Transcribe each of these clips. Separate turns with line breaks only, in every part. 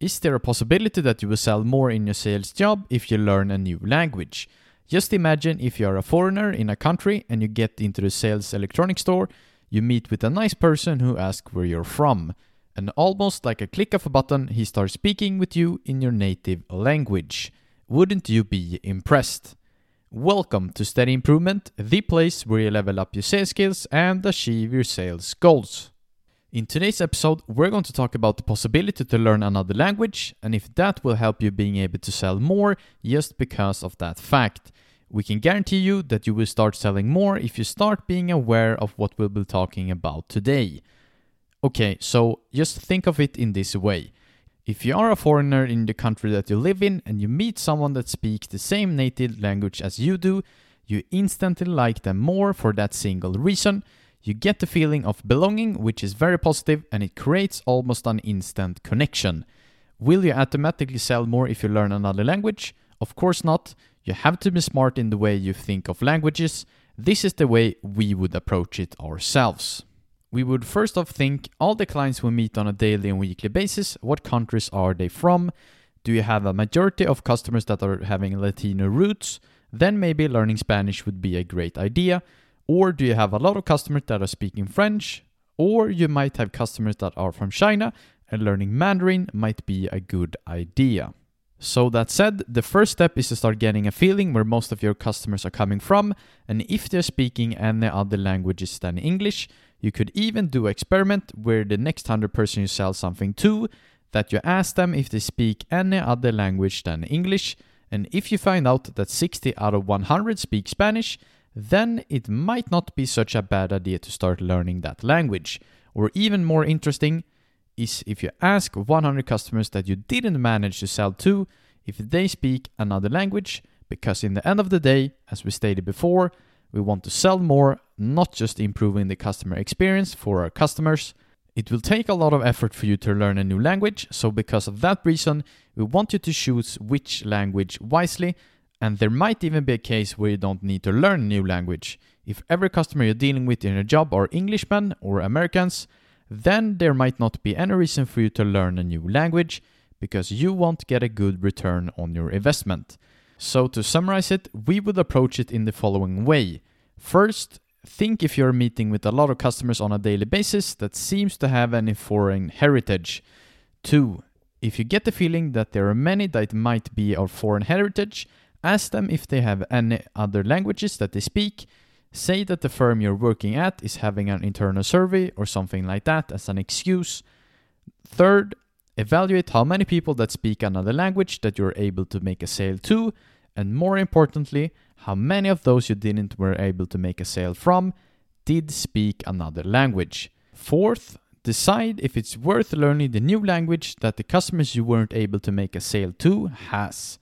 Is there a possibility that you will sell more in your sales job if you learn a new language? Just imagine if you are a foreigner in a country and you get into the sales electronics store, you meet with a nice person who asks where you're from, and almost like a click of a button, he starts speaking with you in your native language. Wouldn't you be impressed? Welcome to Steady Improvement, the place where you level up your sales skills and achieve your sales goals. In today's episode, we're going to talk about the possibility to learn another language and if that will help you being able to sell more just because of that fact. We can guarantee you that you will start selling more if you start being aware of what we'll be talking about today. Okay, so just think of it in this way. If you are a foreigner in the country that you live in and you meet someone that speaks the same native language as you do, you instantly like them more for that single reason you get the feeling of belonging, which is very positive, and it creates almost an instant connection. Will you automatically sell more if you learn another language? Of course not. You have to be smart in the way you think of languages. This is the way we would approach it ourselves. We would first off think all the clients we meet on a daily and weekly basis, what countries are they from? Do you have a majority of customers that are having Latino roots? Then maybe learning Spanish would be a great idea. Or do you have a lot of customers that are speaking French? Or you might have customers that are from China and learning Mandarin might be a good idea. So, that said, the first step is to start getting a feeling where most of your customers are coming from, and if they're speaking any other languages than English, you could even do an experiment where the next 100 person you sell something to, that you ask them if they speak any other language than English, and if you find out that 60 out of 100 speak Spanish, then it might not be such a bad idea to start learning that language. Or even more interesting is if you ask 100 customers that you didn't manage to sell to if they speak another language, because in the end of the day, as we stated before, we want to sell more, not just improving the customer experience for our customers. It will take a lot of effort for you to learn a new language, so because of that reason, we want you to choose which language wisely and there might even be a case where you don't need to learn a new language. If every customer you're dealing with in your job are Englishmen or Americans, then there might not be any reason for you to learn a new language because you won't get a good return on your investment. So, to summarize it, we would approach it in the following way. First, think if you're meeting with a lot of customers on a daily basis that seems to have any foreign heritage. Two, if you get the feeling that there are many that might be of foreign heritage, Ask them if they have any other languages that they speak. Say that the firm you're working at is having an internal survey or something like that as an excuse. Third, evaluate how many people that speak another language that you're able to make a sale to, and more importantly, how many of those you didn't were able to make a sale from did speak another language. Fourth, decide if it's worth learning the new language that the customers you weren't able to make a sale to has.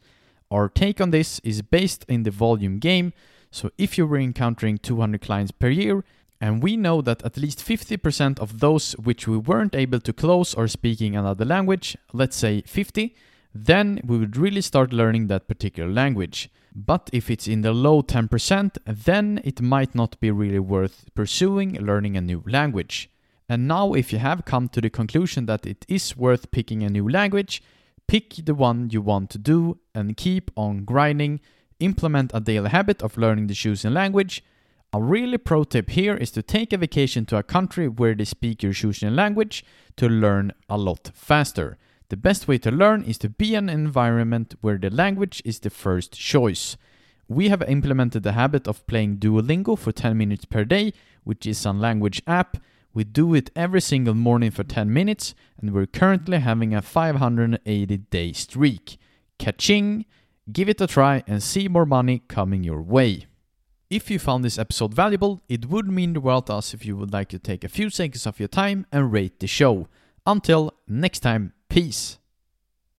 Our take on this is based in the volume game. So if you were encountering 200 clients per year, and we know that at least 50% of those which we weren't able to close are speaking another language, let's say 50, then we would really start learning that particular language. But if it's in the low 10%, then it might not be really worth pursuing learning a new language. And now, if you have come to the conclusion that it is worth picking a new language, Pick the one you want to do and keep on grinding. Implement a daily habit of learning the chosen language. A really pro tip here is to take a vacation to a country where they speak your chosen language to learn a lot faster. The best way to learn is to be in an environment where the language is the first choice. We have implemented the habit of playing Duolingo for 10 minutes per day, which is a language app we do it every single morning for 10 minutes, and we're currently having a 580 day streak. Catching! Give it a try and see more money coming your way. If you found this episode valuable, it would mean the world to us if you would like to take a few seconds of your time and rate the show. Until next time, peace!